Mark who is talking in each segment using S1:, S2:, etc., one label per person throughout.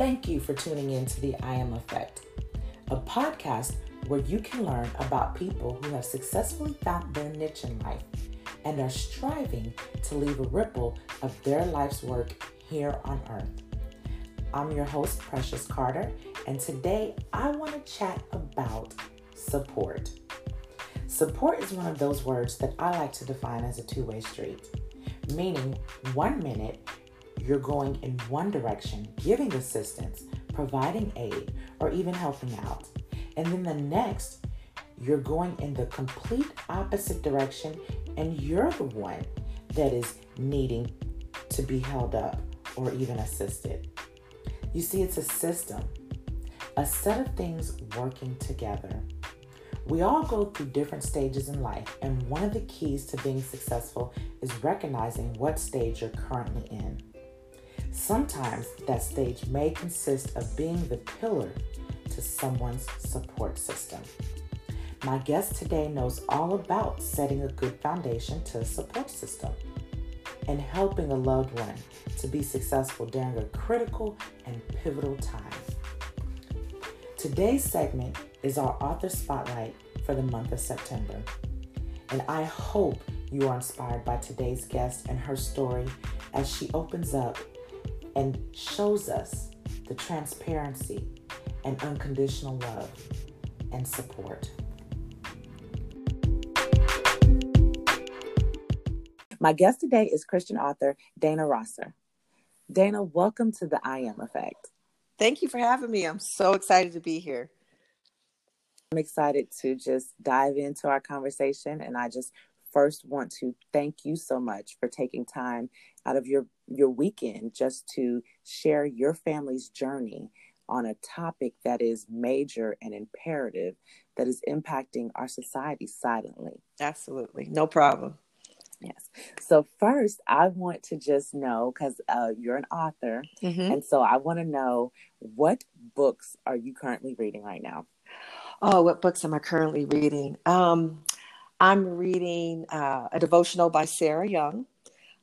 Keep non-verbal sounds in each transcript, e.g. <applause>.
S1: Thank you for tuning in to the I Am Effect, a podcast where you can learn about people who have successfully found their niche in life and are striving to leave a ripple of their life's work here on earth. I'm your host, Precious Carter, and today I want to chat about support. Support is one of those words that I like to define as a two way street, meaning one minute you're going in one direction, giving assistance, providing aid, or even helping out. And then the next, you're going in the complete opposite direction and you're the one that is needing to be held up or even assisted. You see, it's a system, a set of things working together. We all go through different stages in life, and one of the keys to being successful is recognizing what stage you're currently in. Sometimes that stage may consist of being the pillar to someone's support system. My guest today knows all about setting a good foundation to a support system and helping a loved one to be successful during a critical and pivotal time. Today's segment is our author spotlight for the month of September. And I hope you are inspired by today's guest and her story as she opens up and shows us the transparency and unconditional love and support. My guest today is Christian author Dana Rosser. Dana, welcome to the I Am Effect.
S2: Thank you for having me. I'm so excited to be here.
S1: I'm excited to just dive into our conversation and I just first want to thank you so much for taking time out of your your weekend just to share your family's journey on a topic that is major and imperative that is impacting our society silently.
S2: Absolutely. No problem.
S1: Yes. So first, I want to just know because uh, you're an author, mm-hmm. and so I want to know what books are you currently reading right now?
S2: Oh, what books am I currently reading? Um, I'm reading uh, a devotional by Sarah Young.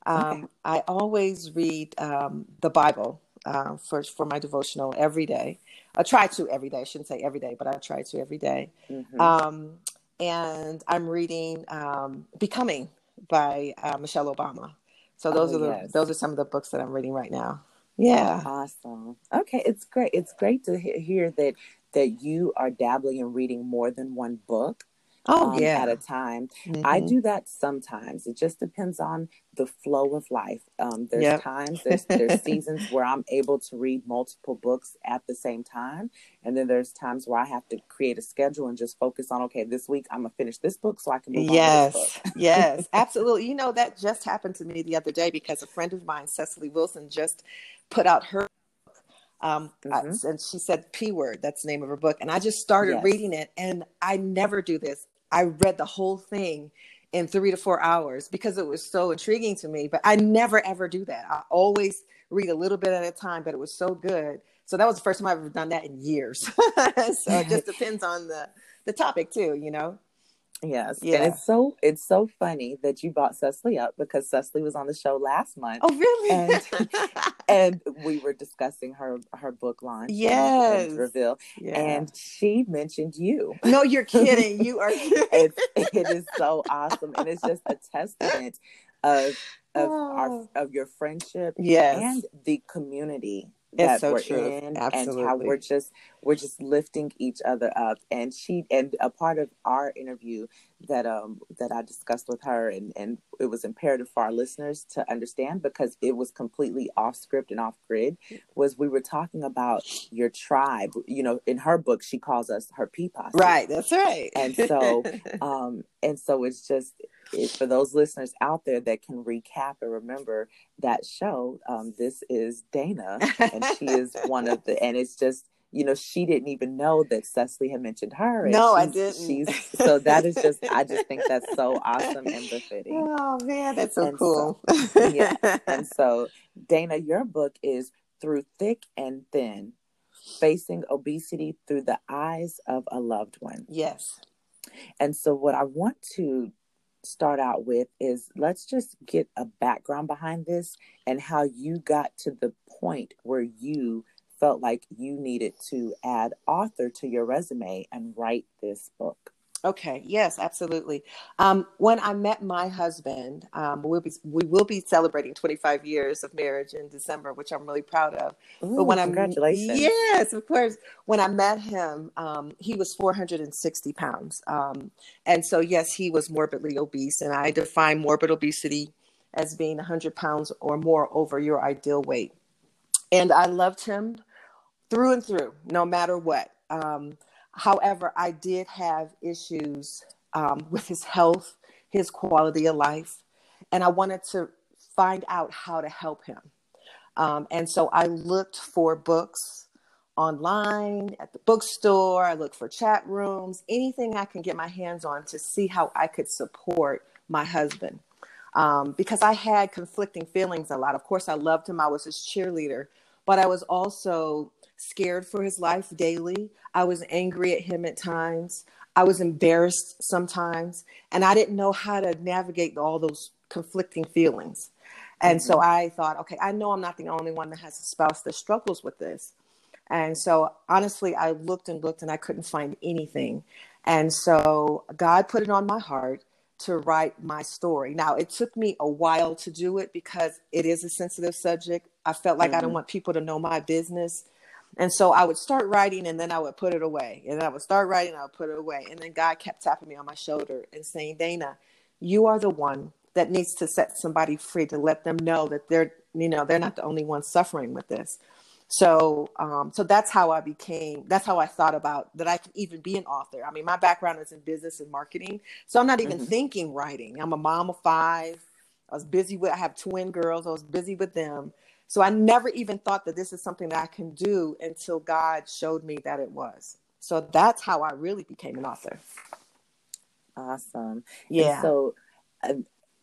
S2: Um, okay. I always read um, the Bible uh, for for my devotional every day. I try to every day. I shouldn't say every day, but I try to every day. Mm-hmm. Um, and I'm reading um, Becoming by uh, Michelle Obama. So those oh, are the yes. those are some of the books that I'm reading right now. Yeah.
S1: Awesome. Okay, it's great. It's great to hear that that you are dabbling in reading more than one book
S2: oh um, yeah
S1: at a time mm-hmm. i do that sometimes it just depends on the flow of life um, there's yep. times there's, there's <laughs> seasons where i'm able to read multiple books at the same time and then there's times where i have to create a schedule and just focus on okay this week i'm gonna finish this book so i can move
S2: yes yes <laughs> absolutely you know that just happened to me the other day because a friend of mine cecily wilson just put out her um, mm-hmm. I, and she said P word. That's the name of her book. And I just started yes. reading it, and I never do this. I read the whole thing in three to four hours because it was so intriguing to me. But I never ever do that. I always read a little bit at a time, but it was so good. So that was the first time I've ever done that in years. <laughs> so it just <laughs> depends on the the topic too, you know.
S1: Yes. Yeah. And it's so it's so funny that you brought Cecily up because Cecily was on the show last month.
S2: Oh really?
S1: And, <laughs> and we were discussing her her book launch.
S2: Yes.
S1: Reveal. Yeah. And she mentioned you.
S2: No, you're kidding. <laughs> You are
S1: it's, it is so awesome. And it's just a testament of of oh. our <sighs> of your friendship
S2: yes.
S1: and the community
S2: that so
S1: we're
S2: true.
S1: in
S2: Absolutely.
S1: and how we're just we're just lifting each other up. And she and a part of our interview that um that I discussed with her and and it was imperative for our listeners to understand because it was completely off script and off grid was we were talking about your tribe. You know in her book she calls us her peepaw
S2: right. That's right.
S1: And so <laughs> um and so it's just for those listeners out there that can recap and remember that show, um, this is Dana, and she is one of the, and it's just, you know, she didn't even know that Cecily had mentioned her.
S2: no, I didn't.
S1: She's so that is just, I just think that's so <laughs> awesome and befitting.
S2: Oh man, that's so and cool.
S1: So, yeah, and <laughs> so Dana, your book is through thick and thin, facing obesity through the eyes of a loved one.
S2: Yes.
S1: And so, what I want to start out with is let's just get a background behind this and how you got to the point where you felt like you needed to add author to your resume and write this book?
S2: Okay. Yes, absolutely. Um, when I met my husband, um, we'll be, we will be celebrating 25 years of marriage in December, which I'm really proud of.
S1: Ooh, but when congratulations!
S2: I, yes, of course. When I met him, um, he was 460 pounds, um, and so yes, he was morbidly obese. And I define morbid obesity as being 100 pounds or more over your ideal weight. And I loved him through and through, no matter what. Um, However, I did have issues um, with his health, his quality of life, and I wanted to find out how to help him. Um, and so I looked for books online, at the bookstore, I looked for chat rooms, anything I can get my hands on to see how I could support my husband. Um, because I had conflicting feelings a lot. Of course, I loved him, I was his cheerleader, but I was also scared for his life daily. I was angry at him at times. I was embarrassed sometimes. And I didn't know how to navigate all those conflicting feelings. And mm-hmm. so I thought, okay, I know I'm not the only one that has a spouse that struggles with this. And so honestly, I looked and looked and I couldn't find anything. And so God put it on my heart to write my story. Now, it took me a while to do it because it is a sensitive subject. I felt like mm-hmm. I don't want people to know my business. And so I would start writing and then I would put it away. And I would start writing, I would put it away. And then God kept tapping me on my shoulder and saying, Dana, you are the one that needs to set somebody free to let them know that they're, you know, they're not the only ones suffering with this. So, um, so that's how I became. That's how I thought about that. I could even be an author. I mean, my background is in business and marketing, so I'm not even mm-hmm. thinking writing. I'm a mom of five. I was busy with. I have twin girls. I was busy with them. So I never even thought that this is something that I can do until God showed me that it was. So that's how I really became an author.
S1: Awesome. Yeah. And so uh,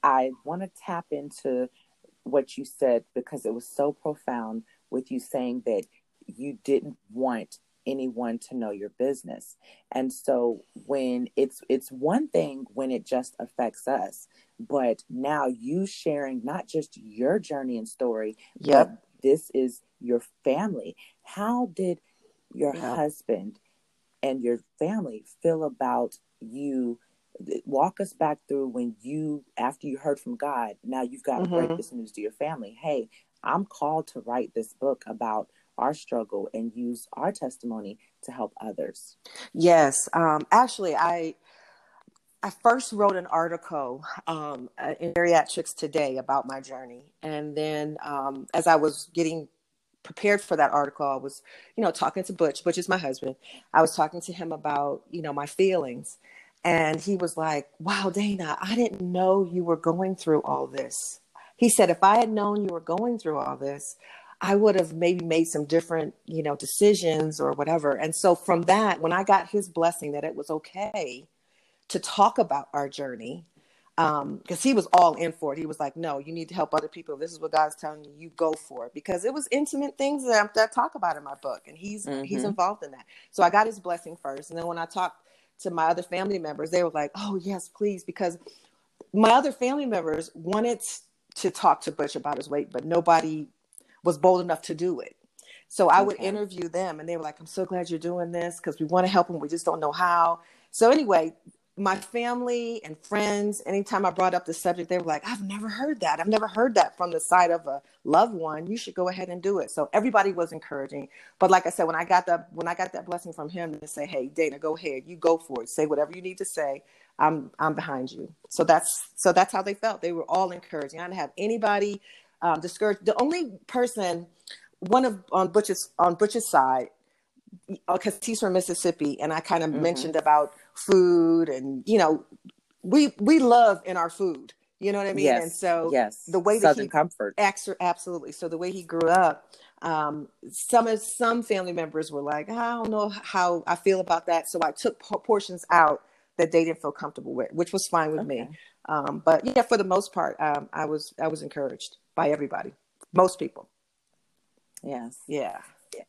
S1: I want to tap into what you said because it was so profound with you saying that you didn't want anyone to know your business. And so when it's it's one thing when it just affects us, but now you sharing not just your journey and story,
S2: yep.
S1: this is your family. How did your husband and your family feel about you? Walk us back through when you, after you heard from God, now you've got to mm-hmm. break this news to your family. Hey, I'm called to write this book about our struggle and use our testimony to help others.
S2: Yes, um, actually, I I first wrote an article um, uh, in Geriatrics Today about my journey, and then um, as I was getting prepared for that article, I was, you know, talking to Butch. Butch is my husband. I was talking to him about, you know, my feelings, and he was like, "Wow, Dana, I didn't know you were going through all this." He said, "If I had known you were going through all this, I would have maybe made some different, you know, decisions or whatever. And so from that, when I got his blessing that it was okay to talk about our journey, because um, he was all in for it. He was like, "No, you need to help other people. this is what God's telling you. You go for it." Because it was intimate things that, I talk about in my book, and he's mm-hmm. he's involved in that. So I got his blessing first, and then when I talked to my other family members, they were like, "Oh yes, please," because my other family members wanted to talk to Butch about his weight, but nobody was bold enough to do it. So I okay. would interview them and they were like, I'm so glad you're doing this because we want to help them. We just don't know how. So anyway, my family and friends, anytime I brought up the subject, they were like, I've never heard that. I've never heard that from the side of a loved one. You should go ahead and do it. So everybody was encouraging. But like I said, when I got that when I got that blessing from him to say, Hey, Dana, go ahead, you go for it. Say whatever you need to say. I'm I'm behind you. So that's so that's how they felt. They were all encouraging. I didn't have anybody um, discouraged. The only person, one of on Butch's on Butch's side, because uh, he's from Mississippi, and I kind of mm-hmm. mentioned about food, and you know, we we love in our food. You know what I mean?
S1: Yes.
S2: And so
S1: yes,
S2: the way
S1: Southern
S2: that he
S1: comfort,
S2: absolutely. So the way he grew up, um, some of some family members were like, I don't know how I feel about that. So I took portions out that they didn't feel comfortable with, which was fine with okay. me. Um, but yeah, for the most part, um, I was I was encouraged by everybody, most people.
S1: Yes.
S2: Yeah.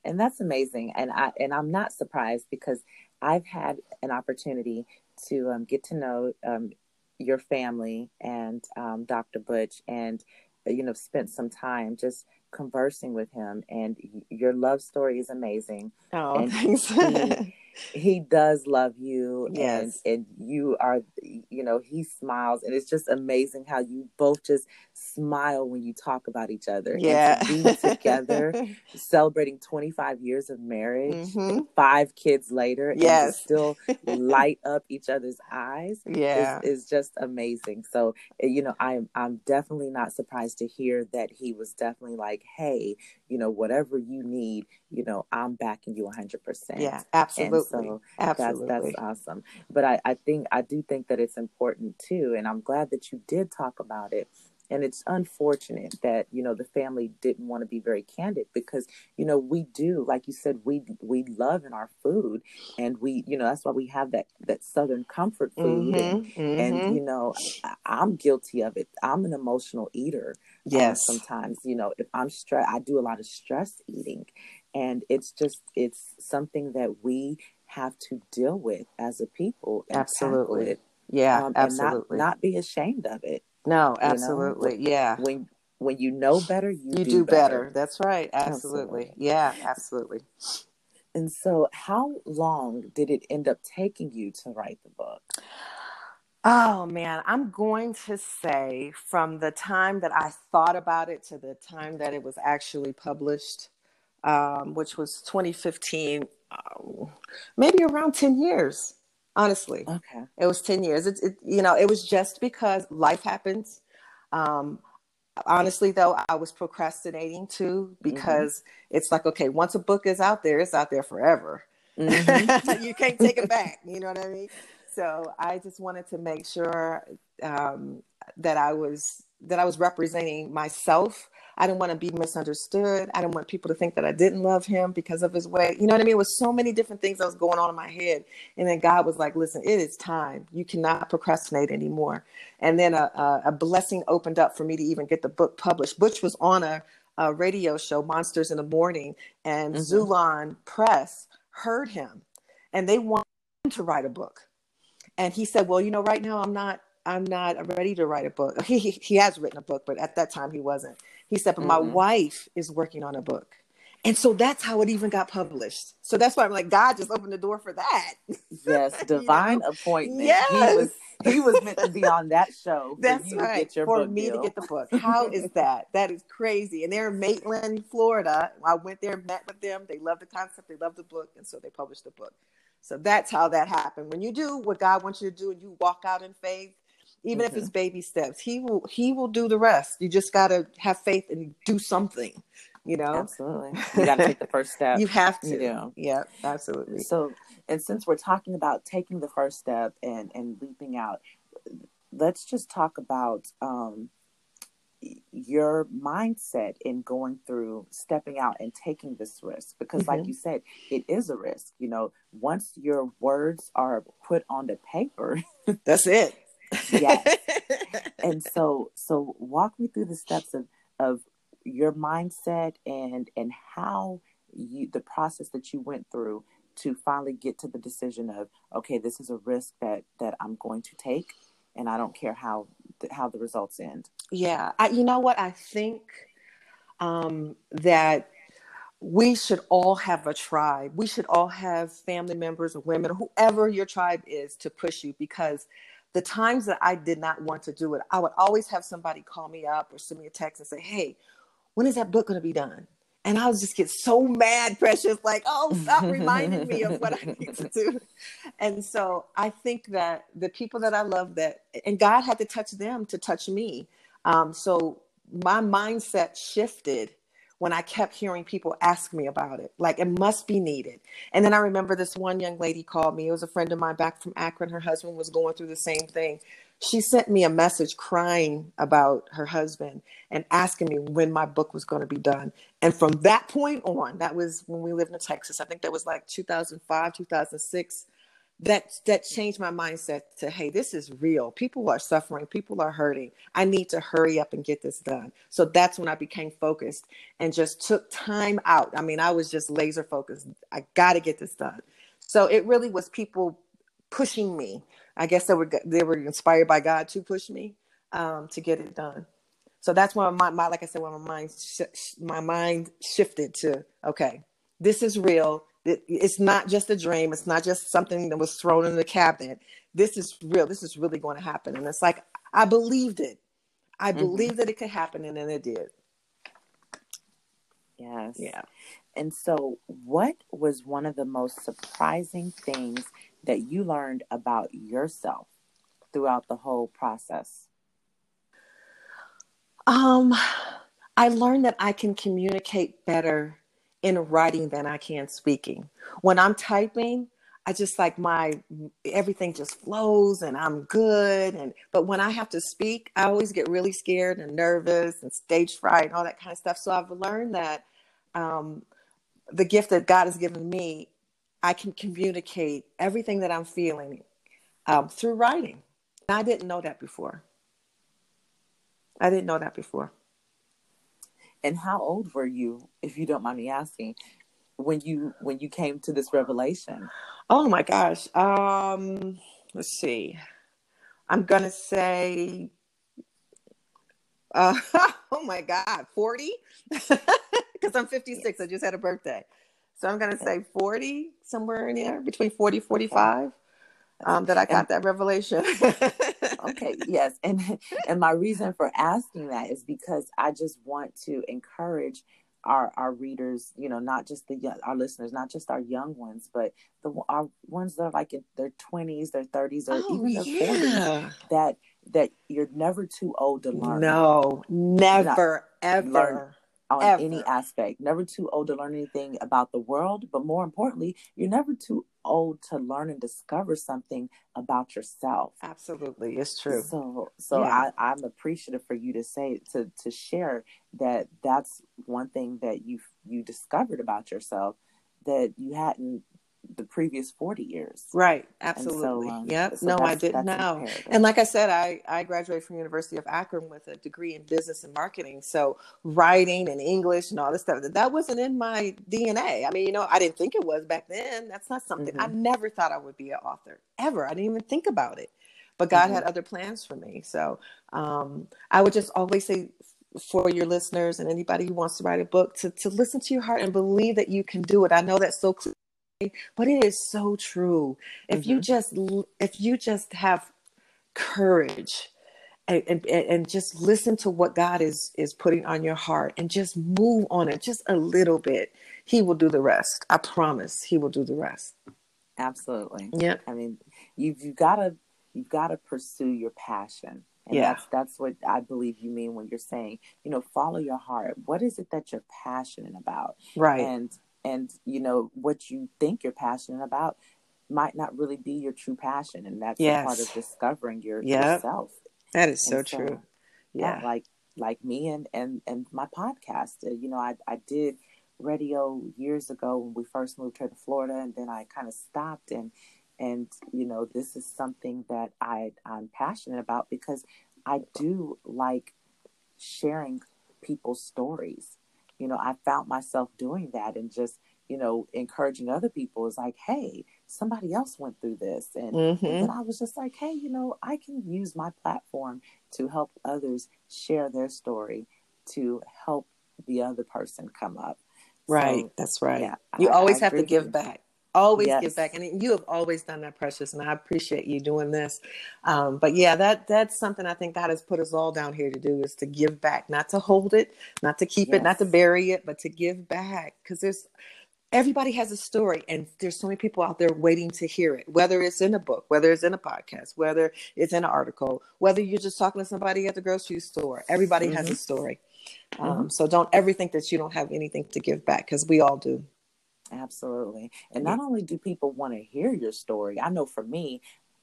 S1: And that's amazing. And I and I'm not surprised because I've had an opportunity to um, get to know um, your family and um, Dr. Butch, and you know, spent some time just conversing with him, and your love story is amazing.
S2: Oh,
S1: and
S2: thanks.
S1: He, <laughs> he does love you
S2: yes.
S1: and and you are you know he smiles and it's just amazing how you both just smile when you talk about each other
S2: yeah
S1: and to be together <laughs> celebrating 25 years of marriage mm-hmm. five kids later
S2: yes
S1: still <laughs> light up each other's eyes
S2: yeah
S1: is, is just amazing so eh, you know i'm i'm definitely not surprised to hear that he was definitely like hey you know whatever you need you know i'm backing you 100%
S2: yeah absolutely
S1: so
S2: absolutely
S1: that's that's awesome. But I, I think i do think that it's important too and i'm glad that you did talk about it. And it's unfortunate that you know the family didn't want to be very candid because you know we do like you said we we love in our food and we you know that's why we have that that southern comfort food
S2: mm-hmm,
S1: and,
S2: mm-hmm.
S1: and you know I, am guilty of it. I'm an emotional eater
S2: um, yes.
S1: um, sometimes you know if i'm stressed i do a lot of stress eating and it's just it's something that we have to deal with as a people
S2: absolutely yeah
S1: um,
S2: absolutely
S1: not, not be ashamed of it
S2: no, absolutely.
S1: You know?
S2: Yeah.
S1: When when you know better, you,
S2: you
S1: do,
S2: do better.
S1: better.
S2: That's right. Absolutely. absolutely. Yeah, absolutely.
S1: And so, how long did it end up taking you to write the book?
S2: Oh man, I'm going to say from the time that I thought about it to the time that it was actually published, um, which was 2015, um, maybe around 10 years honestly.
S1: Okay.
S2: It was 10 years. It, it, you know, it was just because life happens. Um, honestly, though, I was procrastinating too mm-hmm. because mm-hmm. it's like, okay, once a book is out there, it's out there forever. Mm-hmm. <laughs> you can't take it back. You know what I mean? So I just wanted to make sure um, that I was that I was representing myself I didn't want to be misunderstood. I didn't want people to think that I didn't love him because of his way. You know what I mean? It was so many different things that was going on in my head. And then God was like, listen, it is time. You cannot procrastinate anymore. And then a, a, a blessing opened up for me to even get the book published. Butch was on a, a radio show, Monsters in the Morning, and mm-hmm. Xulon Press heard him and they wanted to write a book. And he said, well, you know, right now I'm not I'm not ready to write a book. <laughs> He, he has written a book, but at that time he wasn't. He said, but mm-hmm. my wife is working on a book. And so that's how it even got published. So that's why I'm like, God just opened the door for that.
S1: Yes, <laughs> divine you know? appointment.
S2: Yes.
S1: He was he was meant to be <laughs> on that show.
S2: That's right. for me deal. to get the book. How is that? That is crazy. And they're in Maitland, Florida. I went there, met with them. They love the concept. They love the book, and so they published the book. So that's how that happened. When you do what God wants you to do, and you walk out in faith, even mm-hmm. if it's baby steps he will he will do the rest. You just got to have faith and do something you know?
S1: Absolutely. <laughs> You got to take the first step.
S2: You have to. You yeah absolutely.
S1: So and since we're talking about taking the first step and and leaping out let's just talk about um your mindset in going through stepping out and taking this risk. Because mm-hmm. like you said it is a risk you know? Once your words are put on the paper <laughs>
S2: that's it
S1: yes. <laughs> and so so walk me through the steps of of your mindset and and how you the process that you went through to finally get to the decision of okay this is a risk that that i'm going to take and i don't care how how the results end.
S2: Yeah. I, you know what? I think um that we should all have a tribe. We should all have family members or women or whoever your tribe is to push you because the times that I did not want to do it, I would always have somebody call me up or send me a text and say, Hey, when is that book going to be done? And I would just get so mad, <laughs> precious, like, oh, stop reminding me of what I <laughs> need to do. And so I think that the people that I love that, and God had to touch them to touch me. Um, so my mindset shifted when I kept hearing people ask me about it. Like it must be needed. And then I remember this one young lady called me. It was a friend of mine back from Akron. Her husband was going through the same thing. She sent me a message crying about her husband and asking me when my book was going to be done. And from that point on, that was when we lived in Texas. I think that was like 2005, 2006 that that changed my mindset to hey this is real. People are suffering. People are hurting. I need to hurry up and get this done. So that's when i became focused and just took time out. I mean i was just laser focused. I got to get this done. So it really was people pushing me. I guess they were they were inspired by god to push me um, to get it done. So that's when my, my like I said, when my mind sh- my mind shifted to okay, this is real. It's not just a dream. It's not just something that was thrown in the cabinet. This is real. This is really going to happen. And it's like I believed it. I mm-hmm. believed that it could happen, and then it did.
S1: Yes.
S2: Yeah.
S1: And so, what was one of the most surprising things that you learned about yourself throughout the whole process?
S2: Um, I learned that I can communicate better in writing than I can speaking. When I'm typing, I just like my everything just flows and I'm good and but when I have to speak, I always get really scared and nervous and stage fright and all that kind of stuff. So I've learned that um, the gift that God has given me, I can communicate everything that I'm feeling um, through writing. I didn't know that before. I didn't know that before.
S1: And how old were you, if you don't mind me asking, when you when you came to this revelation?
S2: Oh my gosh. Um, let's see. I'm gonna say uh, <laughs> oh my God, 40? Because <laughs> I'm 56. I just had a birthday. So I'm going to say 40, somewhere in there, between 40 45, um, that I got that revelation. <laughs>
S1: okay, yes. And, <laughs> and my reason for asking that is because I just want to encourage our our readers, you know, not just the our listeners, not just our young ones, but the our ones that are like in their twenties, their thirties, or oh, even their forties. That that you're never too old to learn.
S2: No, never, ever. Learn
S1: on ever. any aspect. Never too old to learn anything about the world, but more importantly, you're never too old to learn and discover something about yourself.
S2: Absolutely, it's true.
S1: So, so yeah. I, I'm appreciative for you to say to to share that that's one thing that you you discovered about yourself that you hadn't the previous 40 years.
S2: Right. Absolutely. So, um, yep. So no, I didn't know. And like I said, I, I graduated from University of Akron with a degree in business and marketing. So writing and English and all this stuff, that that wasn't in my DNA. I mean, you know, I didn't think it was back then. That's not something mm-hmm. I never thought I would be an author ever. I didn't even think about it, but God mm-hmm. had other plans for me. So um, I would just always say, for your listeners and anybody who wants to write a book to, to listen to your heart and believe that you can do it. I know that's so clear but it is so true if mm-hmm. you just if you just have courage and, and, and just listen to what god is is putting on your heart and just move on it just a little bit he will do the rest i promise he will do the rest
S1: absolutely
S2: yeah
S1: i mean you've you've got to you've got to pursue your passion and yeah. that's that's what I believe you mean when you're saying, you know, follow your heart. What is it that you're passionate about?
S2: Right.
S1: And and you know what you think you're passionate about might not really be your true passion and that's yes. part of discovering your, yep. yourself
S2: that is so, so true
S1: yeah. yeah. like like me and and and my podcast uh, you know i i did radio years ago when we first moved here to florida and then i kind of stopped and and you know this is something that i i'm passionate about because i do like sharing people's stories you know, I found myself doing that and just, you know, encouraging other people is like, hey, somebody else went through this. And, mm-hmm. and I was just like, hey, you know, I can use my platform to help others share their story to help the other person come up.
S2: Right. So, That's right. Yeah, you I, always I have to give back always yes. give back and you have always done that precious and i appreciate you doing this um, but yeah that that's something i think god has put us all down here to do is to give back not to hold it not to keep yes. it not to bury it but to give back because there's everybody has a story and there's so many people out there waiting to hear it whether it's in a book whether it's in a podcast whether it's in an article whether you're just talking to somebody at the grocery store everybody mm-hmm. has a mm-hmm. story um, mm-hmm. so don't ever think that you don't have anything to give back because we all do
S1: Absolutely. And not only do people want to hear your story, I know for me,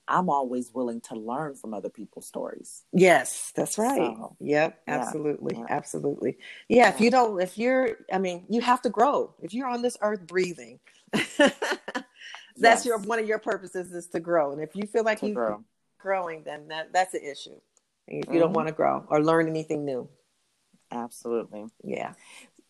S1: I'm always willing to learn from other people's stories.
S2: Yes, that's right. So, yep, absolutely. Yeah, Absolutely. Yeah, yeah, if you don't if you're I mean, you have to grow. If you're on this earth breathing, <laughs> that's yes. your one of your purposes is to grow. And if you feel like you're growing, then that that's an issue. If you mm-hmm. don't want to grow or learn anything new.
S1: Absolutely.
S2: Yeah.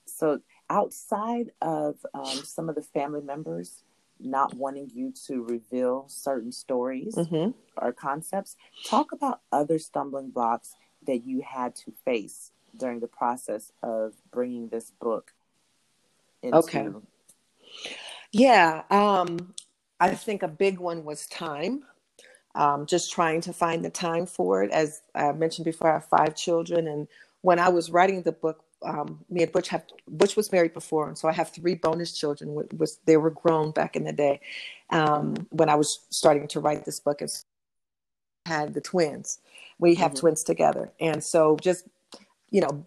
S1: So outside of um, some of the family members not wanting you to reveal certain stories mm-hmm. or concepts, talk about other stumbling blocks that you had to face during the process of bringing this book into
S2: okay. Yeah um i think a big one was time. Um, just trying to find the time for it. As i mentioned before i have five children and when i was writing the book um, me and Butch have Butch was married before, and so I have three bonus children. Was they were grown back in the day um, when I was starting to write this book. And had the twins. We have mm-hmm. twins together, and so just you know,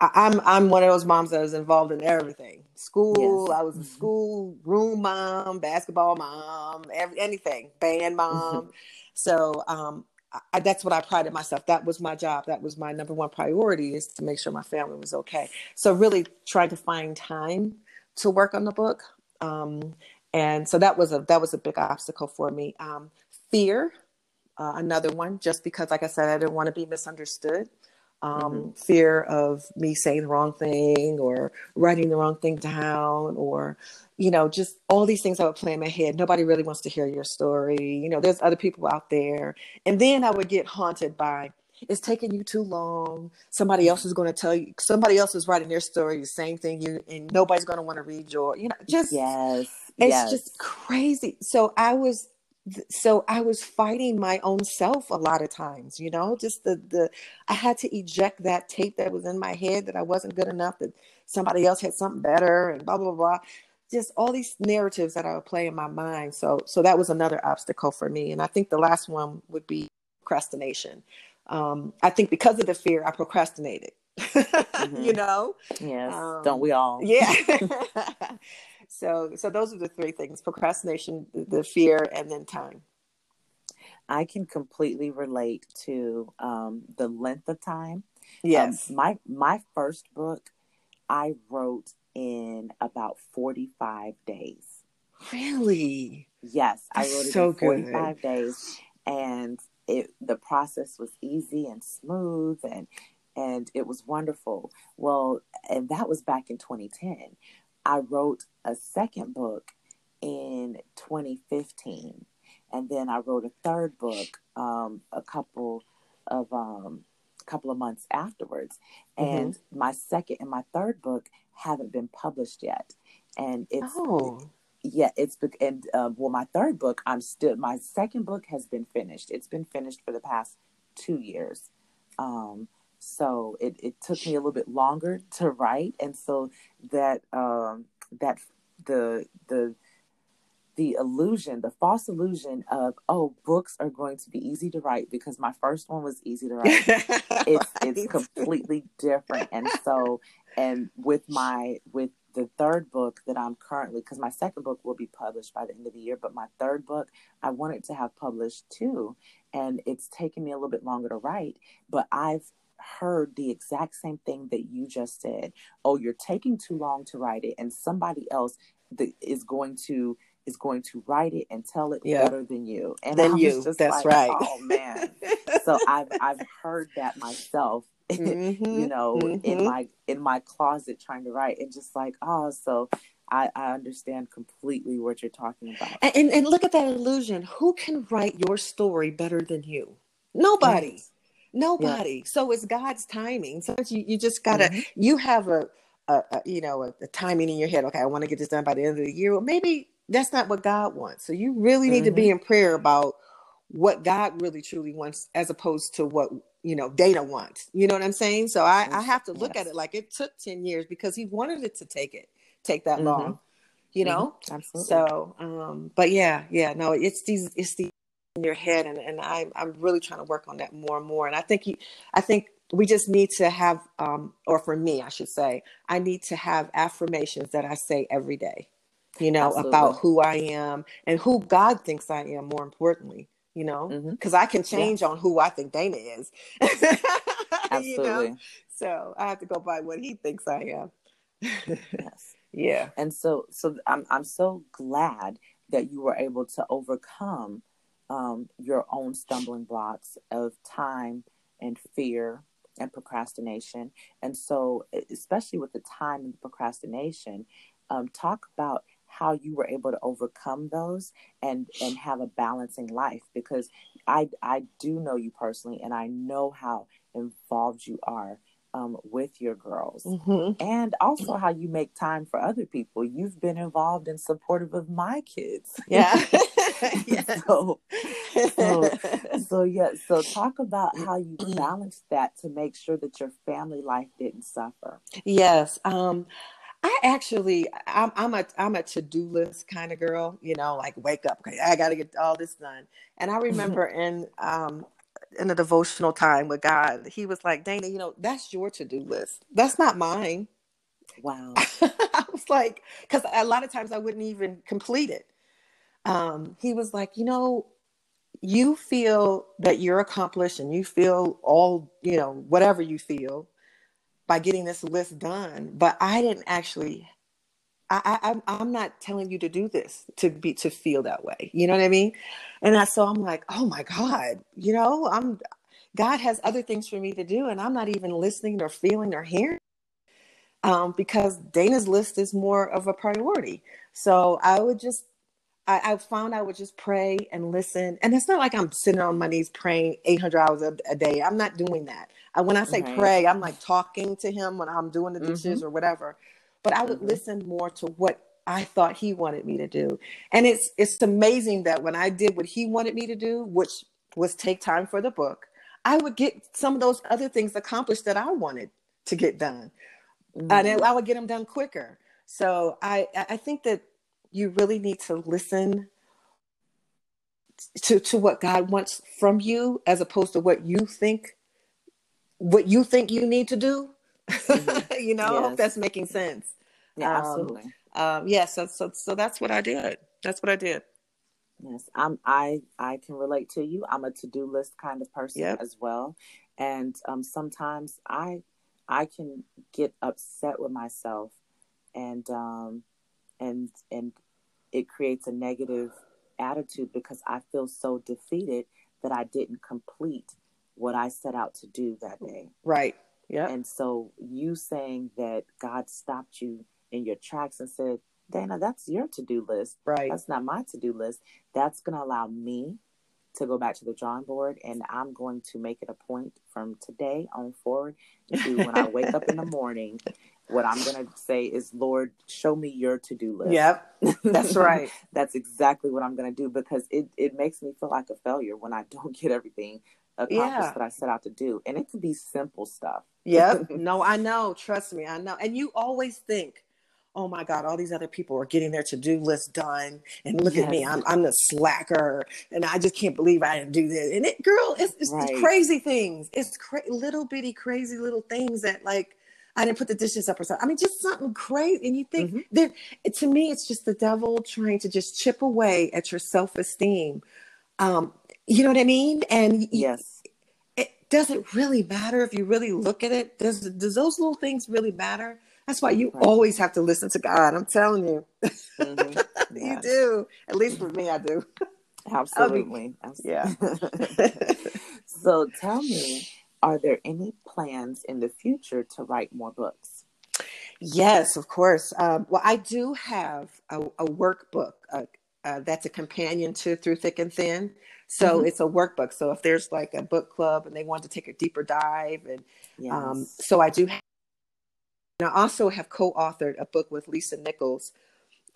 S2: I, am I'm, I'm one of those moms that was involved in everything. School, yes. I was a mm-hmm. school room mom, basketball mom, every, anything, band mom. so um, I, that's what I prided myself. That was my job. That was my number one priority is to make sure my family was okay. So really trying to find time to work on the book. Um, and so that was a that was a big obstacle for me. Um, fear, uh, another one, just because, like I said, I didn't want to be misunderstood. Um, mm-hmm. Fear of me saying the wrong thing or writing the wrong thing down, or you know, just all these things I would play in my head. Nobody really wants to hear your story. You know, there's other people out there. And then I would get haunted by it's taking you too long. Somebody else is going to tell you, somebody else is writing their story, the same thing you, and nobody's going to want to read your, you know, just,
S1: yes,
S2: it's
S1: yes.
S2: just crazy. So I was, so I was fighting my own self a lot of times, you know, just the, the, I had to eject that tape that was in my head that I wasn't good enough, that somebody else had something better and blah, blah, blah just all these narratives that I would play in my mind. So so that was another obstacle for me. And I think the last one would be procrastination. Um, I think because of the fear, I procrastinated. <laughs> mm-hmm. you know?
S1: Yes. Um, Don't we all?
S2: Yeah. <laughs> <laughs> so so those are the three things: procrastination, the fear, and then time.
S1: I can completely relate to um, the length of time.
S2: Um, yes.
S1: My my first book, I wrote in about 45 days.
S2: Really?
S1: Yes, I wrote it so in 45 good. days and it the process was easy and smooth and and it was wonderful. Well, and that was back in 2010. I wrote a second book in 2015 and then I wrote a third book um, a couple of um, couple of months afterwards. Mm-hmm. And my second and my third book haven't been published yet. And it's oh. yeah, it's and uh, well, my third book, I'm still my second book has been finished. It's been finished for the past two years. Um, so it, it took me a little bit longer to write, and so that um, that the the the illusion, the false illusion of, oh, books are going to be easy to write because my first one was easy to write. <laughs> it's it's completely different. And so and with my with the third book that I'm currently because my second book will be published by the end of the year, but my third book I wanted to have published too. And it's taken me a little bit longer to write, but I've heard the exact same thing that you just said. Oh, you're taking too long to write it, and somebody else is going to is going to write it and tell it yeah. better than you. And
S2: than you. That's like, right.
S1: Oh man. <laughs> so I've I've heard that myself. <laughs> Mm-hmm. you know, mm-hmm. in my in my closet trying to write and just like, oh, so I, I understand completely what you're talking about.
S2: And, and, and look at that illusion. Who can write your story better than you? Nobody. Yes. Nobody. Yeah. So it's God's timing. So you, you just gotta mm-hmm. you have a, a, a you know a, a, timing in your head. Okay, I want to get this done by the end of the year. Well, maybe that's not what God wants. So you really need mm-hmm. to be mm-hmm. in prayer about what God really truly wants as opposed to what you know Dana wants. You know what I'm saying? So I, I have to look yes. at it like it took 10 years because he wanted it to take it take that mm-hmm. long. You know?
S1: Mm-hmm. Absolutely.
S2: So um but yeah, yeah, no, it's these it's the in your head and, and I I'm really trying to work on that more and more. And I think you I think we just need to have um or for me I should say, I need to have affirmations that I say every day you know, Absolutely. about who I am and who God thinks I am, more importantly, you know, because mm-hmm. I can change yeah. on who I think Dana is.
S1: Absolutely. <laughs> you know?
S2: So I have to go by what he thinks I am.
S1: yes. <laughs>
S2: Yeah.
S1: And so, so I'm, I'm so glad that you were able to overcome um, your own stumbling blocks of time and fear and procrastination. And so, especially with the time and the procrastination, um, talk about how you were able to overcome those and and have a balancing life because I I do know you personally and I know how involved you are um, with your girls mm-hmm. and also how you make time for other people. You've been involved and supportive of my kids.
S2: Yeah. <laughs> <laughs>
S1: so, so, <laughs> so, yeah. So talk about how you <clears throat> balanced that to make sure that your family life didn't suffer.
S2: Yes. Um, I actually, I'm, I'm a, I'm a to-do list kind of girl, you know, like wake up, I got to get all this done. And I remember in, um, in a devotional time with God, he was like, Dana, you know, that's your to do list. That's not mine. <laughs>
S1: Wow.
S2: I was like, because a lot of times I wouldn't even complete it. Um, he was like, you know, you feel that you're accomplished and you feel all, you know, whatever you feel by getting this list done. But I didn't actually I, I I'm not telling you to do this to be to feel that way. You know what I mean? And I so I'm like, oh my God, you know, I'm God has other things for me to do, and I'm not even listening or feeling or hearing. Um, because Dana's list is more of a priority. So I would just I, I, found I would just pray and listen. And it's not like I'm sitting on my knees praying 800 hours a, a day. I'm not doing that. I, when I say right. pray, I'm like talking to him when I'm doing the dishes mm-hmm. or whatever but I would mm-hmm. listen more to what I thought he wanted me to do. And it's it's amazing that when I did what he wanted me to do, which was take time for the book, I would get some of those other things accomplished that I wanted to get done. Mm-hmm. And I would get them done quicker. So I I think that you really need to listen to to what God wants from you as opposed to what you think what you think you need to do Mm-hmm. <laughs> you know, yes. I hope that's making sense.
S1: Yeah, um, absolutely.
S2: Um, yeah, so so so that's what I did. That's what I did.
S1: Yes, I'm. I I can relate to you. I'm a to do list kind of person yep. as well, and um, sometimes I I can get upset with myself, and um, and and it creates a negative attitude because I feel so defeated that I didn't complete what I set out to do that day.
S2: Right. Yeah.
S1: And so you saying that God stopped you in your tracks and said, Dana, that's your to do list.
S2: Right.
S1: That's not my to do list. That's going to allow me to go back to the drawing board. And I'm going to make it a point from today on forward to when I wake up in the <laughs> morning. What I'm going to say is, Lord, show me your to do list.
S2: Yep. <laughs> That's right.
S1: that's exactly what I'm going to do because it, it makes me feel like a failure when I <laughs> don't get everything accomplished yeah. that I set out to do. And it could be simple stuff.
S2: Yep. no, I know. Trust me, I know. And you always think, oh my God, all these other people are getting their to-do list done. And look yes. at me, I'm I'm the slacker. And I just can't believe I didn't do this. And it girl, it's, it's right. crazy things. It's cra- little bitty crazy little things that like I didn't put the dishes up or something. I mean, just something crazy. And you think mm-hmm. that to me, it's just the devil trying to just chip away at your self-esteem. Um, you know what I mean? And
S1: yes,
S2: it doesn't really matter if you really look at it. Does does those little things really matter? That's why you right. always have to listen to God. I'm telling you, mm-hmm. <laughs> you yes. do. At least for me, I do.
S1: Absolutely. Be,
S2: yeah. <laughs>
S1: so tell me, are there any plans in the future to write more books?
S2: Yes, of course. Um, well, I do have a, a workbook uh, uh, that's a companion to Through Thick and Thin. So mm-hmm. it's a workbook. So if there's like a book club and they want to take a deeper dive, and um, yes. um, so I do. Have, and I also have co-authored a book with Lisa Nichols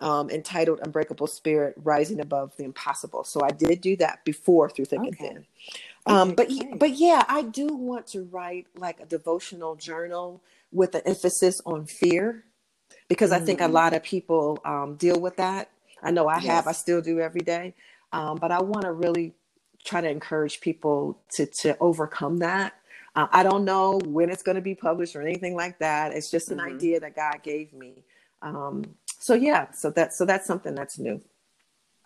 S2: um, entitled "Unbreakable Spirit: Rising Above the Impossible." So I did do that before through thick okay. and thin. Um, okay, but great. but yeah, I do want to write like a devotional journal with an emphasis on fear because mm-hmm. I think a mm. lot of people um, deal with that. I know I yes. have. I still do every day. Um, but I want to really try to encourage people to to overcome that. Uh, I don't know when it's going to be published or anything like that. It's just an mm-hmm. idea that God gave me. Um, so yeah, so that's so that's something that's new.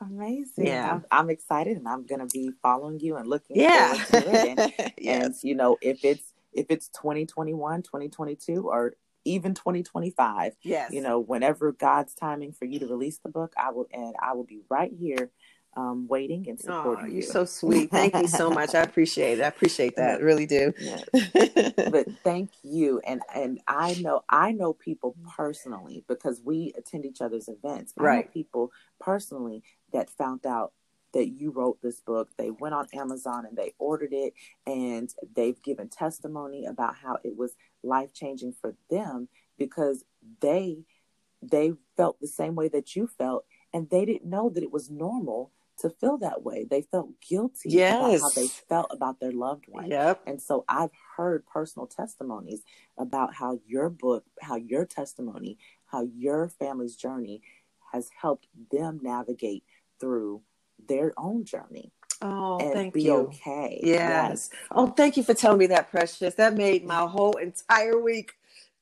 S1: Amazing. Yeah, I'm, I'm excited, and I'm going to be following you and looking yeah. forward to it. And, <laughs> yes. and you know, if it's if it's 2021, 2022, or even 2025,
S2: yes,
S1: you know, whenever God's timing for you to release the book, I will, and I will be right here um, waiting and supporting oh,
S2: you're you. so sweet. Thank you so much. I appreciate it. I appreciate that. really do.
S1: Yes. <laughs> but thank you. And and I know I know people personally because we attend each other's events. I
S2: right.
S1: people personally that found out that you wrote this book. They went on Amazon and they ordered it and they've given testimony about how it was life changing for them because they they felt the same way that you felt and they didn't know that it was normal to feel that way. They felt guilty yes. about how they felt about their loved one.
S2: Yep.
S1: And so I've heard personal testimonies about how your book, how your testimony, how your family's journey has helped them navigate through their own journey.
S2: Oh,
S1: and
S2: thank
S1: be
S2: you.
S1: okay.
S2: Yes. yes. Oh, thank you for telling me that, Precious. That made my whole entire week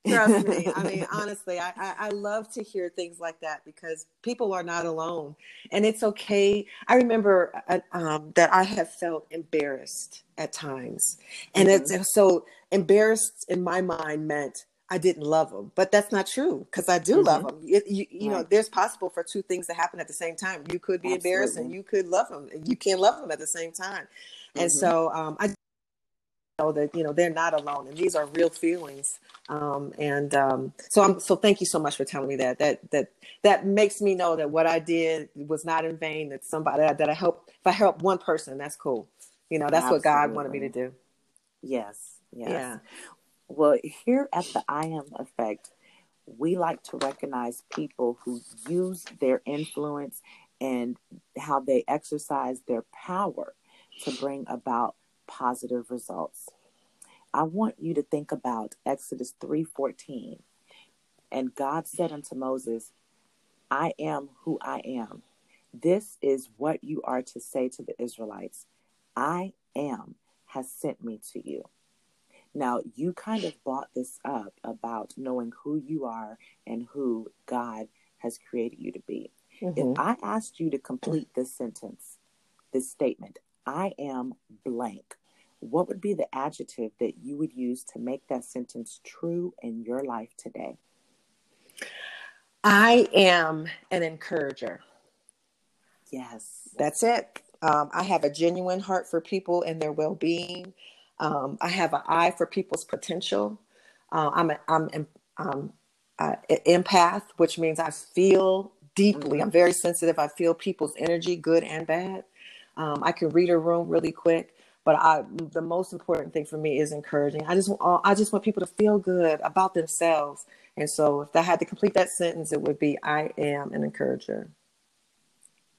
S2: Trust me. I mean, <laughs> honestly, I, I, I, love to hear things like that because people are not alone and it's okay. I remember uh, um, that I have felt embarrassed at times. And mm-hmm. it's so embarrassed in my mind meant I didn't love them, but that's not true because I do mm-hmm. love them. It, you, you right. know, there's possible for two things to happen at the same time. You could be Absolutely. embarrassed and you could love them. And you can't love them at the same time. Mm-hmm. And so um, I know that you know they're not alone and these are real feelings um, and um, so i'm so thank you so much for telling me that that that that makes me know that what i did was not in vain that somebody that i help if i help one person that's cool you know that's Absolutely. what god wanted me to do
S1: yes yes yeah. well here at the i am effect we like to recognize people who use their influence and how they exercise their power to bring about positive results. I want you to think about Exodus 3:14. And God said unto Moses, I am who I am. This is what you are to say to the Israelites. I am has sent me to you. Now, you kind of brought this up about knowing who you are and who God has created you to be. Mm-hmm. If I asked you to complete this sentence, this statement, I am blank, what would be the adjective that you would use to make that sentence true in your life today?
S2: I am an encourager.
S1: Yes.
S2: That's it. Um, I have a genuine heart for people and their well being. Um, I have an eye for people's potential. Uh, I'm, a, I'm, I'm uh, an empath, which means I feel deeply. Mm-hmm. I'm very sensitive. I feel people's energy, good and bad. Um, I can read a room really quick, but I the most important thing for me is encouraging. I just want I just want people to feel good about themselves. And so if I had to complete that sentence, it would be I am an encourager.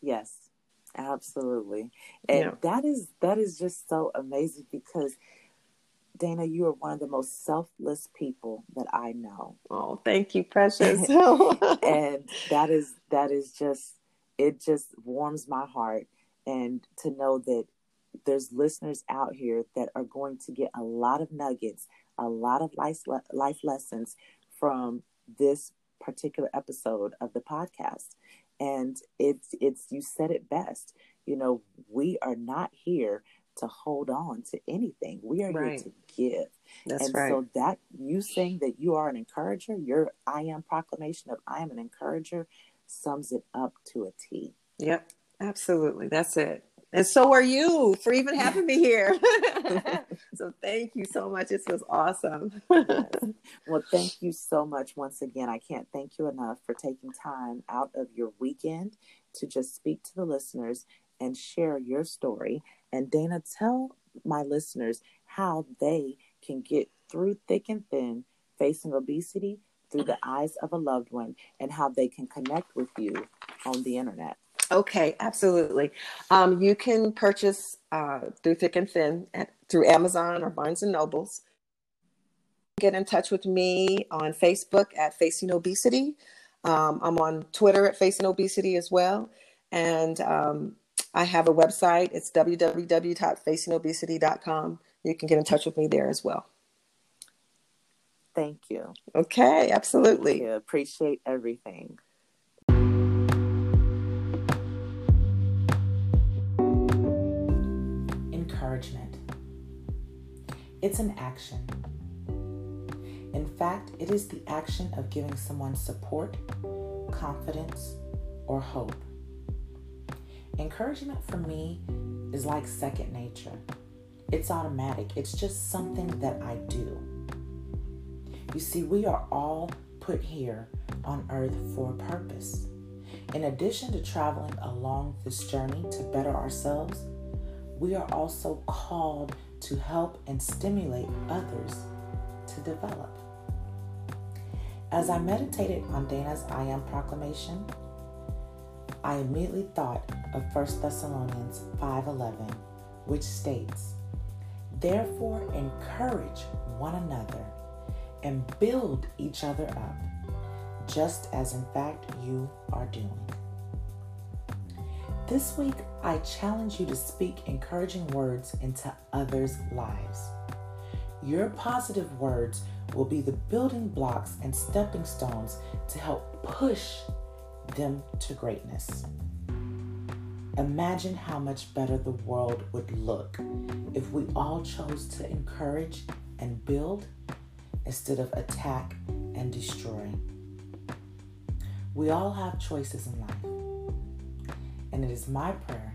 S1: Yes, absolutely. And yeah. that is that is just so amazing because Dana, you are one of the most selfless people that I know.
S2: Oh, thank you, precious. <laughs> <laughs>
S1: and that is that is just it just warms my heart and to know that there's listeners out here that are going to get a lot of nuggets, a lot of life life lessons from this particular episode of the podcast. And it's it's you said it best. You know, we are not here to hold on to anything. We are right. here to give.
S2: That's
S1: and
S2: right.
S1: so that you saying that you are an encourager, your I am proclamation of I am an encourager sums it up to a T.
S2: Yep. Absolutely. That's it. And so are you for even having me here. <laughs> so thank you so much. This was awesome.
S1: yes. <laughs> Well, thank you so much once again. I can't thank you enough for taking time out of your weekend to just speak to the listeners and share your story. And Dana, tell my listeners how they can get through thick and thin facing obesity through the eyes of a loved one and how they can connect with you on the internet.
S2: Okay, absolutely. Um, you can purchase uh, through Thick and Thin at, through Amazon or Barnes and Nobles. Get in touch with me on Facebook at Facing Obesity. Um, I'm on Twitter at Facing Obesity as well. And um, I have a website. It's www.facingobesity.com. You can get in touch with me there as well.
S1: Thank you.
S2: Okay, absolutely.
S1: Appreciate everything.
S3: Encouragement. It's an action. In fact, it is the action of giving someone support, confidence, or hope. Encouragement for me is like second nature. It's automatic, it's just something that I do. You see, we are all put here on earth for a purpose. In addition to traveling along this journey to better ourselves, we are also called to help and stimulate others
S1: to develop. As I meditated on Dana's I am proclamation, I immediately thought of 1 Thessalonians 5:11, which states, "Therefore encourage one another and build each other up, just as in fact you are doing." This week, I challenge you to speak encouraging words into others' lives. Your positive words will be the building blocks and stepping stones to help push them to greatness. Imagine how much better the world would look if we all chose to encourage and build instead of attack and destroy. We all have choices in life, and it is my prayer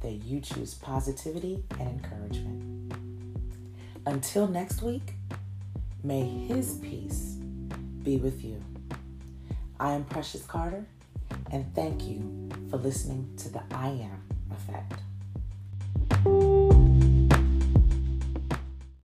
S1: that you choose positivity and encouragement. Until next week, may His peace be with you. I am Precious Carter, and thank you for listening to the I Am Effect.